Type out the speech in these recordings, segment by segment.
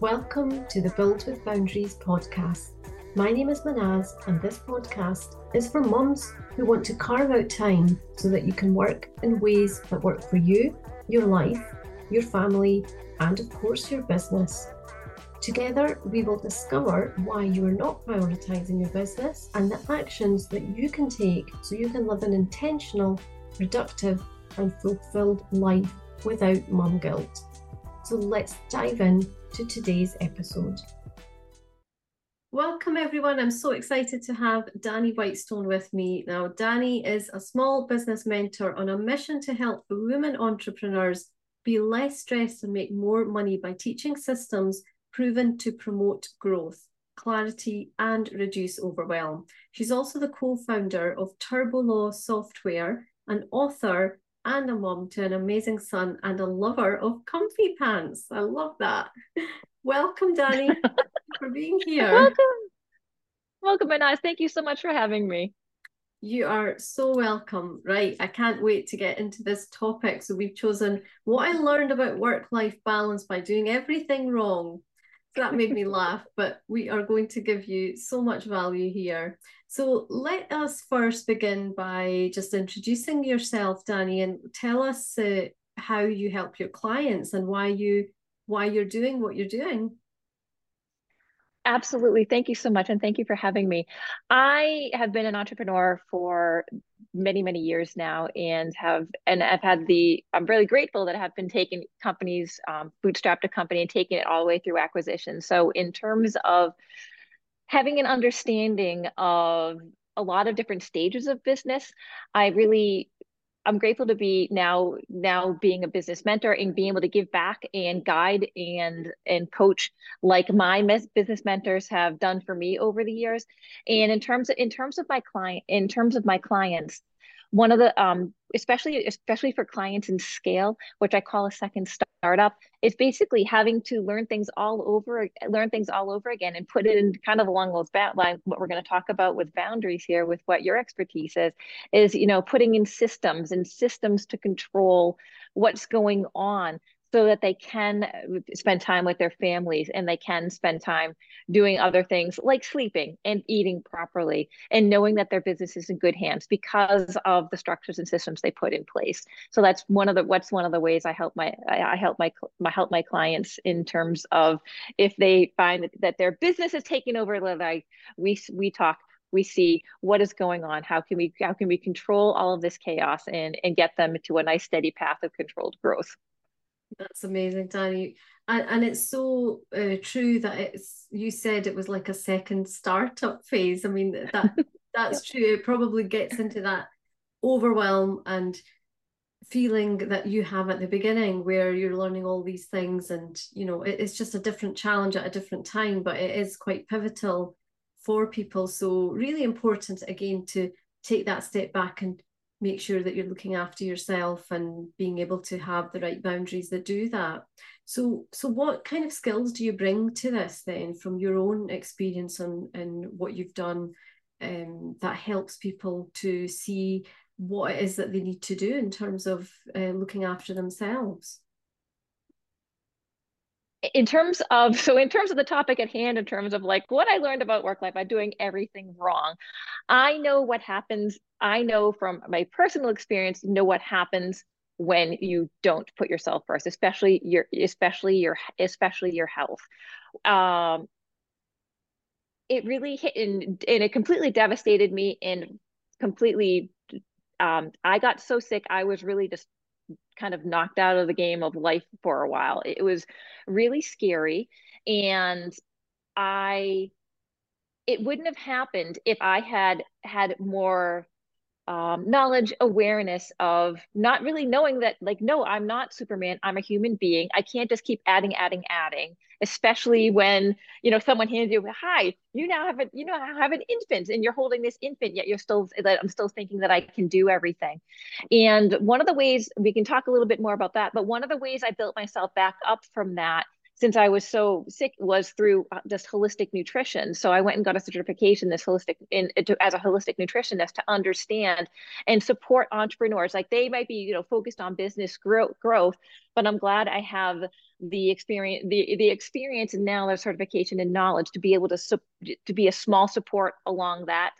Welcome to the Build with Boundaries podcast. My name is Manaz, and this podcast is for mums who want to carve out time so that you can work in ways that work for you, your life, your family, and of course, your business. Together, we will discover why you are not prioritizing your business and the actions that you can take so you can live an intentional, productive, and fulfilled life without mum guilt. So let's dive in to today's episode. Welcome, everyone. I'm so excited to have Dani Whitestone with me. Now, Dani is a small business mentor on a mission to help women entrepreneurs be less stressed and make more money by teaching systems proven to promote growth, clarity, and reduce overwhelm. She's also the co founder of TurboLaw Software, an author and a mom to an amazing son and a lover of comfy pants. I love that. Welcome, Dani, for being here. Welcome. Welcome, Manaz. Thank you so much for having me. You are so welcome. Right. I can't wait to get into this topic. So, we've chosen what I learned about work life balance by doing everything wrong. That made me laugh, but we are going to give you so much value here. So let us first begin by just introducing yourself, Dani, and tell us uh, how you help your clients and why you why you're doing what you're doing. Absolutely. Thank you so much. And thank you for having me. I have been an entrepreneur for many, many years now and have, and I've had the, I'm really grateful that I have been taking companies, um, bootstrapped a company and taking it all the way through acquisition. So in terms of having an understanding of a lot of different stages of business, I really I'm grateful to be now now being a business mentor and being able to give back and guide and and coach like my business mentors have done for me over the years. And in terms of in terms of my client in terms of my clients, one of the um, especially especially for clients in scale which i call a second startup is basically having to learn things all over learn things all over again and put it in kind of along those lines what we're going to talk about with boundaries here with what your expertise is is you know putting in systems and systems to control what's going on so that they can uh, spend time with their families and they can spend time doing other things like sleeping and eating properly and knowing that their business is in good hands because of the structures and systems they put in place. So that's one of the what's one of the ways i help my i help my, my help my clients in terms of if they find that, that their business is taking over like we we talk we see what is going on how can we how can we control all of this chaos and and get them to a nice steady path of controlled growth that's amazing, Dani. And, and it's so uh, true that it's you said it was like a second startup phase. I mean that that's true. It probably gets into that overwhelm and feeling that you have at the beginning where you're learning all these things and you know it, it's just a different challenge at a different time but it is quite pivotal for people so really important again to take that step back and make sure that you're looking after yourself and being able to have the right boundaries that do that. So so what kind of skills do you bring to this then from your own experience and and what you've done um, that helps people to see what it is that they need to do in terms of uh, looking after themselves? In terms of so in terms of the topic at hand in terms of like what i learned about work life by doing everything wrong. I know what happens i know from my personal experience know what happens when you don't put yourself first especially your especially your especially your health um it really hit and, and it completely devastated me and completely um i got so sick i was really just kind of knocked out of the game of life for a while. It was really scary. And I, it wouldn't have happened if I had had more um, knowledge, awareness of not really knowing that, like, no, I'm not Superman. I'm a human being. I can't just keep adding, adding, adding. Especially when you know someone hands you, "Hi, you now have a, you know, have an infant, and you're holding this infant, yet you're still that I'm still thinking that I can do everything." And one of the ways we can talk a little bit more about that, but one of the ways I built myself back up from that since I was so sick was through uh, just holistic nutrition. So I went and got a certification this holistic in as a holistic nutritionist to understand and support entrepreneurs. Like they might be, you know, focused on business growth, growth, but I'm glad I have the experience the the experience and now the certification and knowledge to be able to to be a small support along that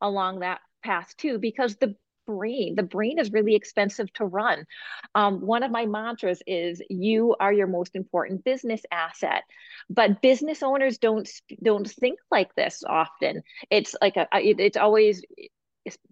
along that path too because the brain. The brain is really expensive to run. Um, one of my mantras is you are your most important business asset. But business owners don't don't think like this often. It's like a it, it's always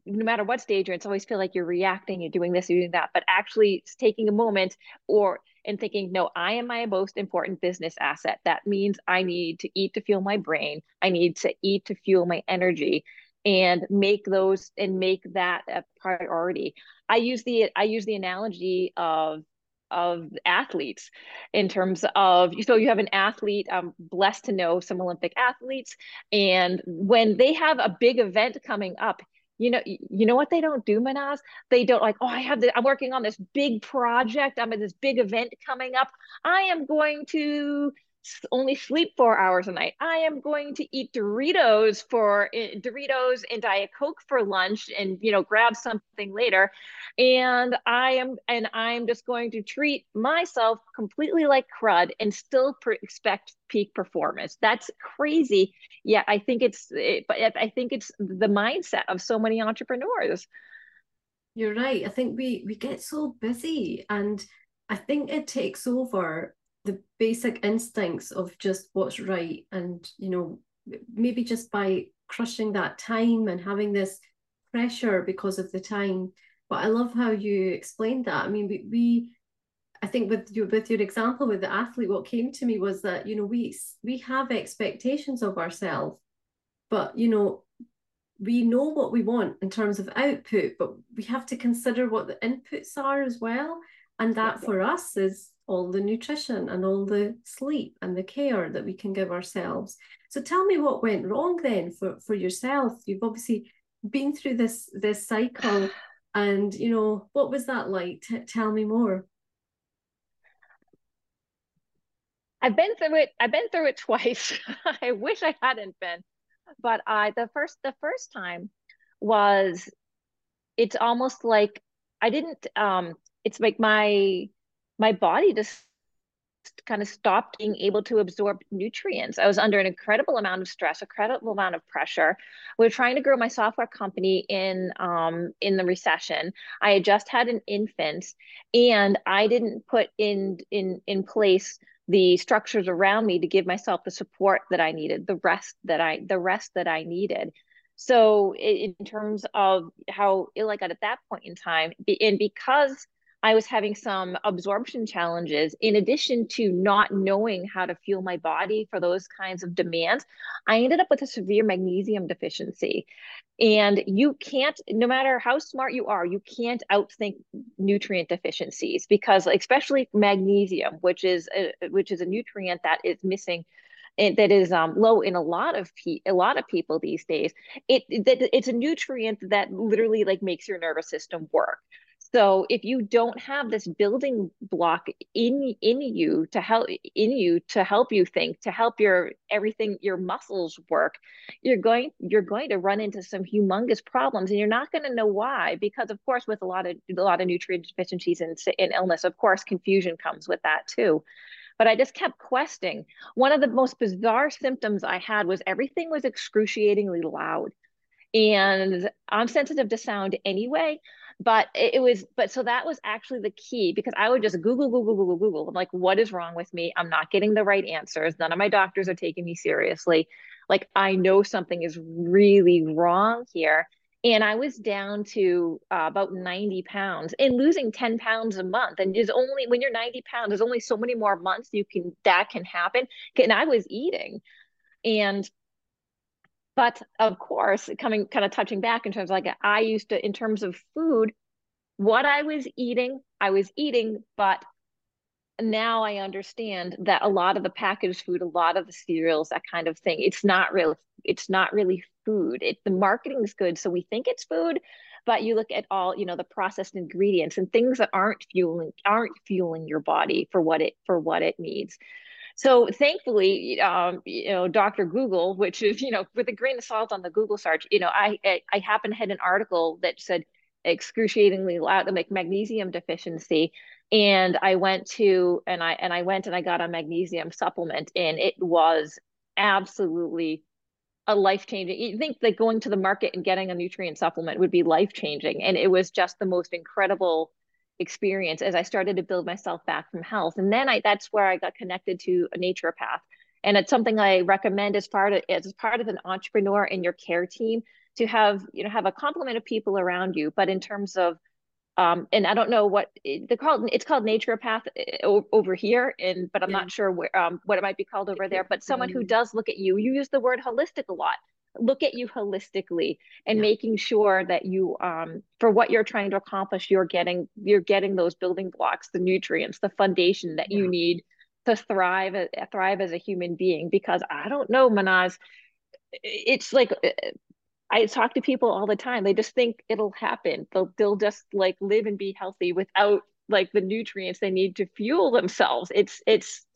no matter what stage you're it's always feel like you're reacting, you're doing this, you're doing that, but actually taking a moment or and thinking, no, I am my most important business asset. That means I need to eat to fuel my brain. I need to eat to fuel my energy and make those and make that a priority. I use the I use the analogy of of athletes in terms of so you have an athlete i'm blessed to know some olympic athletes and when they have a big event coming up you know you know what they don't do manaz? They don't like oh i have the i'm working on this big project. I'm at this big event coming up. I am going to only sleep four hours a night. I am going to eat Doritos for eh, Doritos and Diet Coke for lunch and you know grab something later. And I am and I'm just going to treat myself completely like crud and still expect peak performance. That's crazy. Yeah, I think it's it, but I think it's the mindset of so many entrepreneurs. You're right. I think we we get so busy and I think it takes over the basic instincts of just what's right and you know maybe just by crushing that time and having this pressure because of the time. But i love how you explained that. I mean we, we i think with your with your example with the athlete what came to me was that you know we we have expectations of ourselves but you know we know what we want in terms of output but we have to consider what the inputs are as well. And that for us is all the nutrition and all the sleep and the care that we can give ourselves. So tell me what went wrong then for, for yourself. You've obviously been through this this cycle and you know what was that like? T- tell me more. I've been through it. I've been through it twice. I wish I hadn't been, but I the first the first time was it's almost like I didn't um it's like my my body just kind of stopped being able to absorb nutrients. I was under an incredible amount of stress, incredible amount of pressure. We were trying to grow my software company in um, in the recession. I had just had an infant, and I didn't put in in in place the structures around me to give myself the support that I needed, the rest that I the rest that I needed. So in terms of how ill I got at that point in time, and because I was having some absorption challenges. In addition to not knowing how to fuel my body for those kinds of demands, I ended up with a severe magnesium deficiency. And you can't, no matter how smart you are, you can't outthink nutrient deficiencies because, especially magnesium, which is a, which is a nutrient that is missing that is um, low in a lot of pe- a lot of people these days. It, it it's a nutrient that literally like makes your nervous system work. So if you don't have this building block in in you to help in you to help you think, to help your everything your muscles work, you're going you're going to run into some humongous problems and you're not going to know why because of course with a lot of a lot of nutrient deficiencies and, and illness, of course confusion comes with that too but I just kept questing. One of the most bizarre symptoms I had was everything was excruciatingly loud. And I'm sensitive to sound anyway but it, was but so that was actually the key because i would just google google google google. I'm like what is wrong with me? I'm not getting the right answers. None of my doctors are taking me seriously. Like i know something is really wrong here. And i was down to uh, about 90 pounds and losing 10 pounds a month. And there's only when you're 90 pounds there's only so many more months you can that can happen. And i was eating. And but of course, coming kind of touching back in terms of like I used to, in terms of food, what I was eating, I was eating, but now I understand that a lot of the packaged food, a lot of the cereals, that kind of thing, it's not real, it's not really food. It the marketing's good, so we think it's food, but you look at all, you know, the processed ingredients and things that aren't fueling aren't fueling your body for what it for what it needs. So thankfully, um, you know, Dr. Google, which is, you know, with a grain of salt on the Google search, you know, I, I, I happen to had an article that said excruciatingly loud, like magnesium deficiency. and I went to and I and I went and I got a magnesium supplement and it was absolutely a life changing. You think that going to the market and getting a nutrient supplement would be life changing, and it was just the most incredible experience as I started to build myself back from health. And then I that's where I got connected to a naturopath, and it's something I recommend as part of as part of an entrepreneur in your care team to have you know have a complement of people around you. But in terms of um, and I don't know what they called. It's called naturopath uh, over here, and but I'm yeah. not sure where um, what it might be called over there. But someone who does look at you. You use the word holistic a lot. Look at you holistically and yeah. making sure that you, um, for what you're trying to accomplish, you're getting you're getting those building blocks, the nutrients, the foundation that yeah. you need to thrive uh, thrive as a human being. Because I don't know, Manaz, it's like uh, I talk to people all the time. They just think it'll happen. They'll they'll just like live and be healthy without like the nutrients they need to fuel themselves. It's it's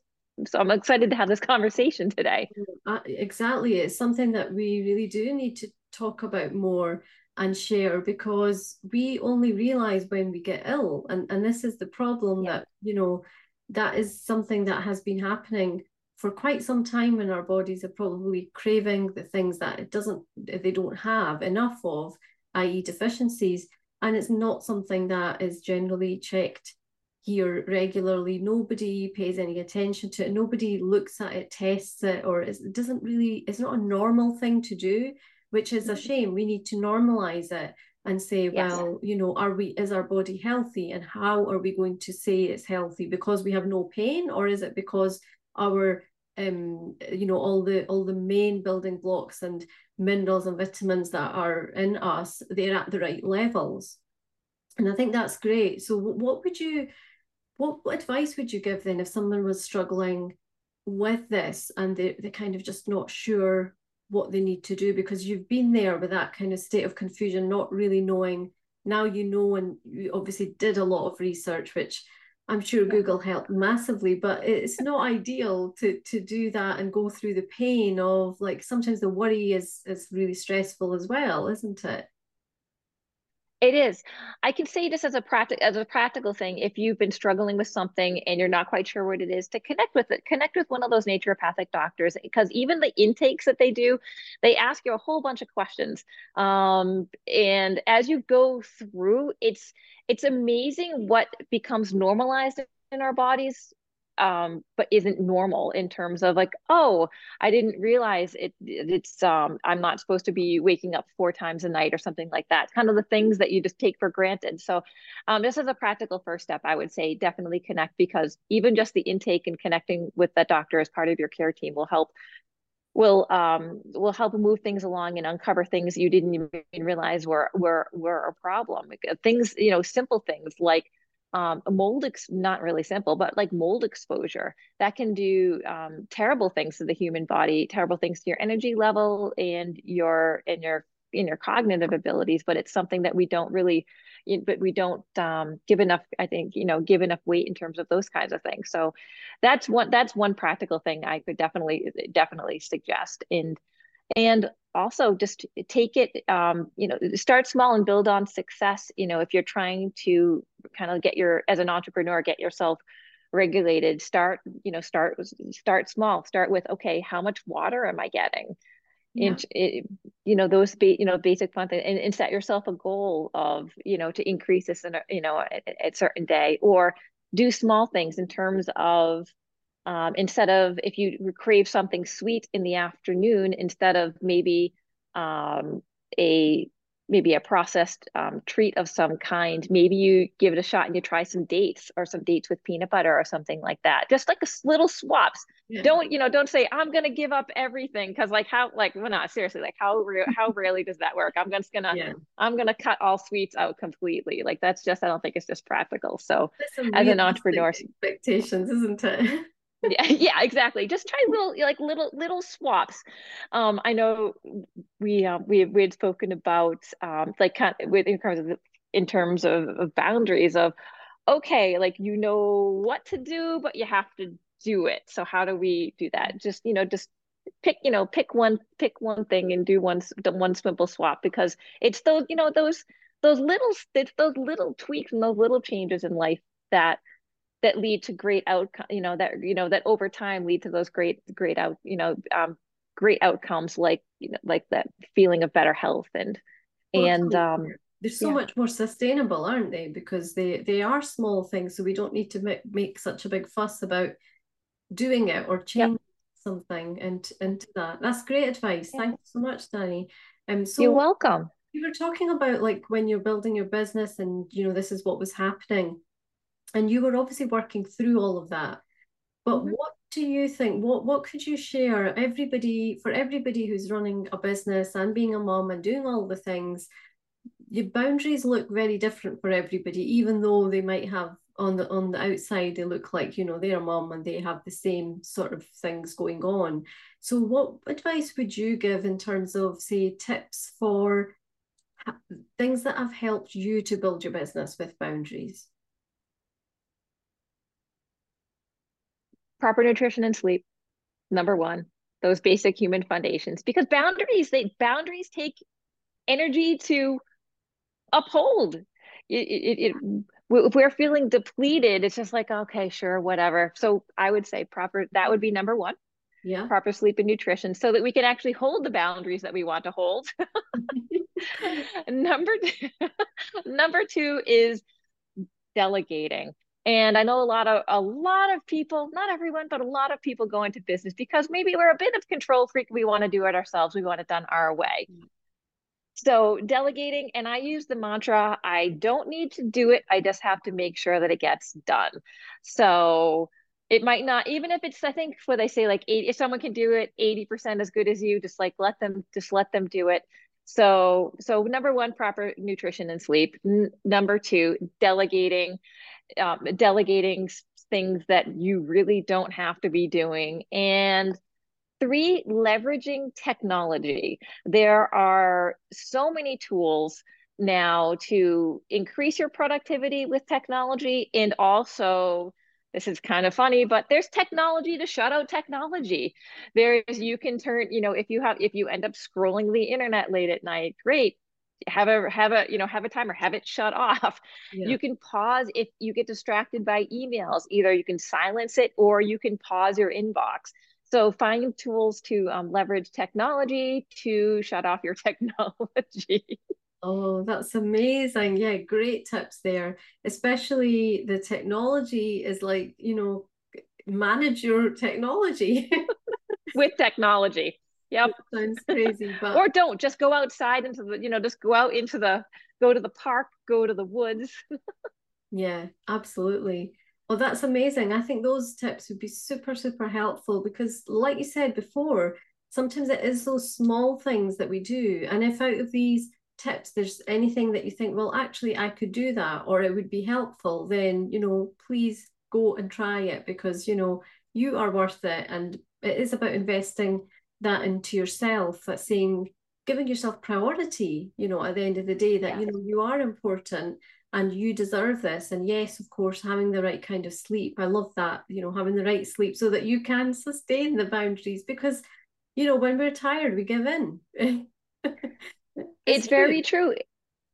so I'm excited to have this conversation today. Uh, exactly. It's something that we really do need to talk about more and share because we only realize when we get ill and and this is the problem yeah. that you know that is something that has been happening for quite some time when our bodies are probably craving the things that it doesn't they don't have enough of i.e deficiencies and it's not something that is generally checked here regularly. Nobody pays any attention to it. Nobody looks at it tests it or it doesn't really it's not a normal thing to do which is a mm-hmm. shame. We need to normalize it and say yes. well you know are we is our body healthy and how are we going to say it's healthy? Because we have no pain or is it because our um, you know all the all the main building blocks and minerals and vitamins that are in us they're at the right levels? And i think that's great. So what would you what, what advice would you give then if someone was struggling with this and they, they're kind of just not sure what they need to do? Because you've been there with that kind of state of confusion not really knowing. Now you know and you obviously did a lot of research which I'm sure Google helped massively, but it's not ideal to to do that and go through the pain of like sometimes the worry is is really stressful as well, isn't it? It is. I can say this as a practical as a practical thing. If you've been struggling with something and you're not quite sure what it is, to connect with it, connect with one of those naturopathic doctors because even the intakes that they do, they ask you a whole bunch of questions. Um, and as you go through, it's it's amazing what becomes normalized in our bodies um, but isn't normal in terms of like, oh, I didn't realize it. It's um, I'm not supposed to be waking up four times a night or something like that. Kind of the things that you just take for granted. So, um, this is a practical first step. I would say definitely connect because even just the intake and connecting with that doctor as part of your care team will help will um will help move things along and uncover things you didn't even realize were were were a problem things you know simple things like um, mold ex- not really simple but like mold exposure that can do um, terrible things to the human body terrible things to your energy level and your and your in your cognitive abilities but it's something that we don't really but we don't um, give enough i think you know give enough weight in terms of those kinds of things. So that's one that's one practical thing i could definitely definitely suggest. And and also just take it um, you know start small and build on success. You know if you're trying to kind of get your as an entrepreneur get yourself regulated. Start you know start start small. Start with okay how much water am i getting? Yeah. and it, you know those be you know basic fun things and, and, set yourself a goal of you know to increase this in a, you know at, at certain day or do small things in terms of um, instead of if you crave something sweet in the afternoon instead of maybe um, a maybe a processed um, treat of some kind. Maybe you give it a shot and you try some dates or some dates with peanut butter or something like that. Just like a little swaps. Yeah. don't you know don't say i'm gonna give up everything because like how like well not seriously like how how rarely does that work? I'm just gonna yeah. i'm gonna cut all sweets out completely. Like that's just i don't think it's just practical. So as an entrepreneur expectations isn't it yeah yeah exactly. Just try little like little little swaps. Um i know we um we we had spoken about um like kind of with in terms of in terms of, of boundaries of okay like you know what to do but you have to do it. So how do we do that? Just you know just pick you know pick one pick one thing and do one one simple swap because it's those you know those those little it's those little tweaks and those little changes in life that that lead to great outcome you know that you know that over time lead to those great great out you know um, great outcomes like you know like that feeling of better health and well, and um they're so yeah. much more sustainable aren't they because they they are small things so we don't need to make, make such a big fuss about doing it or changing yep. something and into that that's great advice yeah. thank you so much dani um so you're welcome you were talking about like when you're building your business and you know this is what was happening and you were obviously working through all of that. But mm-hmm. what do you think what what could you share? Everybody for everybody who's running a business and being a mom and doing all the things your boundaries look very different for everybody even though they might have on the on the outside they look like you know they're a mom and they have the same sort of things going on. So what advice would you give in terms of say tips for things that have helped you to build your business with boundaries proper nutrition and sleep number one those basic human foundations because boundaries they boundaries take energy to uphold. It, it, it, if we're feeling depleted it's just like okay sure whatever. So i would say proper that would be number one. Yeah. Proper sleep and nutrition so that we can actually hold the boundaries that we want to hold. Number two, number two is delegating and I know a lot of a lot of people, not everyone, but a lot of people go into business because maybe we're a bit of control freak. We want to do it ourselves. We want it done our way. Mm. So delegating, and I use the mantra, I don't need to do it. I just have to make sure that it gets done. So it might not, even if it's, I think what they say, like 80, if someone can do it 80% as good as you, just like let them, just let them do it. So, so number one, proper nutrition and sleep. N- number two, delegating um, delegating things that you really don't have to be doing. And three, leveraging technology. There are so many tools now to increase your productivity with technology and also this is kind of funny but there's technology to shut out technology there's you can turn you know if you have if you end up scrolling the internet late at night great have a have a you know have a timer have it shut off. Yeah. you can pause if you get distracted by emails. Either you can silence it or you can pause your inbox. So find tools to um, leverage technology to shut off your technology. Oh that's amazing. Yeah great tips there. Especially the technology is like you know manage your technology. With technology Yep. sounds crazy, but or don't just go outside into the, you know, just go out into the go to the park, go to the woods. yeah, absolutely. Well, that's amazing. I think those tips would be super, super helpful because, like you said before, sometimes it is those small things that we do. And if out of these tips there's anything that you think, well, actually, I could do that or it would be helpful, then, you know, please go and try it because, you know, you are worth it. And it is about investing that into yourself that saying giving yourself priority you know at the end of the day that yeah. you know you are important and you deserve this. And yes of course having the right kind of sleep i love that you know having the right sleep so that you can sustain the boundaries because you know when we're tired we give in. It's, it's very true.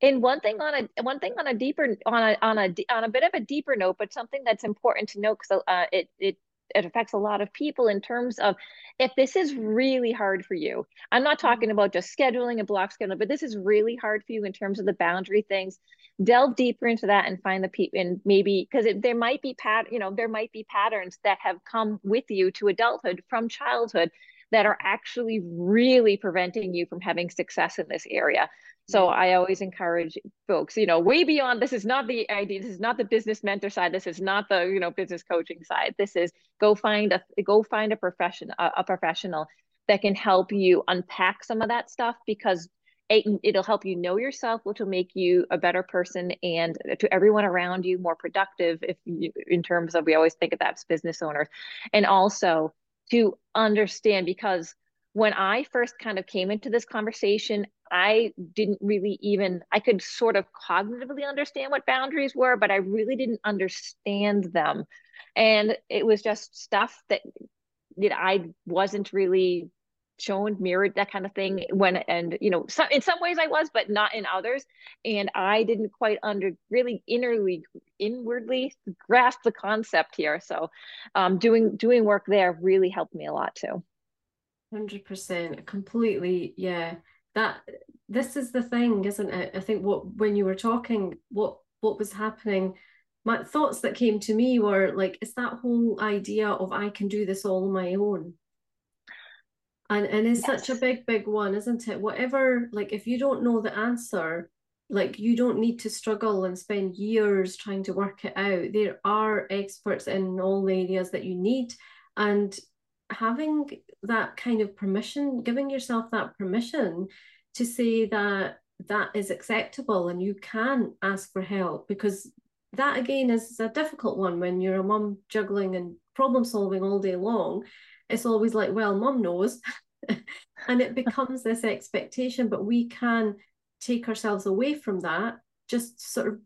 And one thing on a one thing on a deeper on a on a on a bit of a deeper note but something that's important to note because uh, it it it affects a lot of people in terms of if this is really hard for you i'm not mm-hmm. talking about just scheduling a block schedule but this is really hard for you in terms of the boundary things delve deeper into that and find the people and maybe because there might be pat you know there might be patterns that have come with you to adulthood from childhood that are actually really preventing you from having success in this area. So I always encourage folks, you know, way beyond this is not the idea, this is not the business mentor side, this is not the, you know, business coaching side. This is go find a go find a profession a, a professional that can help you unpack some of that stuff because it, it'll help you know yourself, which will make you a better person and to everyone around you more productive if you in terms of we always think of that as business owners. And also to understand because when I first kind of came into this conversation, I didn't really even, I could sort of cognitively understand what boundaries were, but I really didn't understand them. And it was just stuff that, that I wasn't really shown mirrored that kind of thing when and you know in some ways i was but not in others. And i didn't quite under really innerly inwardly grasp the concept here. So um, doing doing work there really helped me a lot too. 100% completely. Yeah. That this is the thing isn't it? I think what when you were talking what what was happening my thoughts that came to me were like it's that whole idea of i can do this all on my own and and it's yes. such a big big one isn't it? Whatever like if you don't know the answer like you don't need to struggle and spend years trying to work it out. There are experts in all areas that you need and having that kind of permission giving yourself that permission to say that that is acceptable and you can ask for help because that again is a difficult one when you're a mum juggling and problem solving all day long it's always like well mum knows. And it becomes this expectation but we can take ourselves away from that just sort of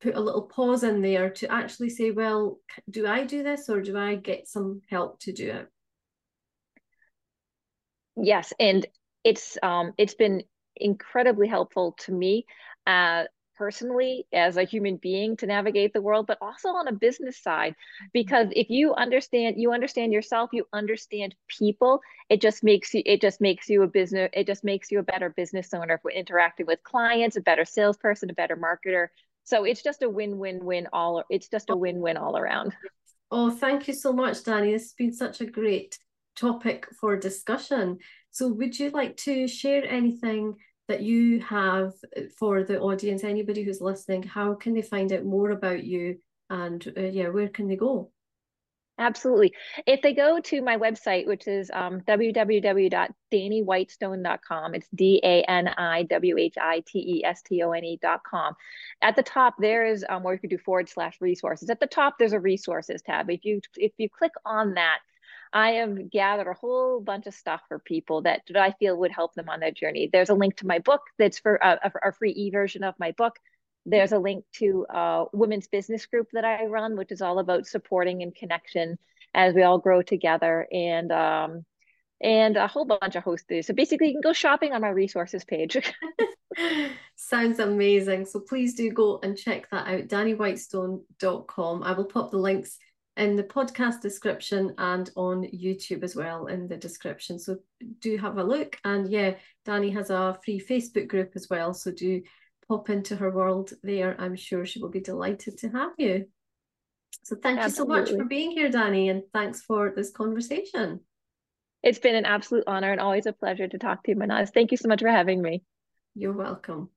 put a little pause in there to actually say well do i do this or do i get some help to do it? Yes and it's um it's been incredibly helpful to me. Uh personally as a human being to navigate the world but also on a business side mm-hmm. because if you understand you understand yourself you understand people it just makes you it just makes you a business it just makes you a better business owner for interacting with clients a better salesperson a better marketer. So it's just a win-win-win all it's just a win-win all around. Oh thank you so much dani. This has been such a great topic for discussion. So would you like to share anything that you have for the audience, anybody who's listening, how can they find out more about you and uh, yeah, where can they go? Absolutely. If they go to my website, which is um, www.daniwhitestone.com, it's D A N I W H I T E S T O N E.com. At the top, there is um, where you can do forward slash resources. At the top, there's a resources tab. If you if you click on that, I have gathered a whole bunch of stuff for people that, I feel would help them on their journey. There's a link to my book that's for uh, a, a free e version of my book. There's a link to a women's business group that I run, which is all about supporting and connection as we all grow together. And um, and a whole bunch of hosts. So basically, you can go shopping on my resources page. Sounds amazing. So please do go and check that out, daniwhitestone.com. I will pop the links in the podcast description and on YouTube as well in the description. So do have a look. And yeah, Dani has a free Facebook group as well. So do pop into her world there. I'm sure she will be delighted to have you. So thank Absolutely. you so much for being here, Dani, and thanks for this conversation. It's been an absolute honor and always a pleasure to talk to you, Manaz. Thank you so much for having me. You're welcome.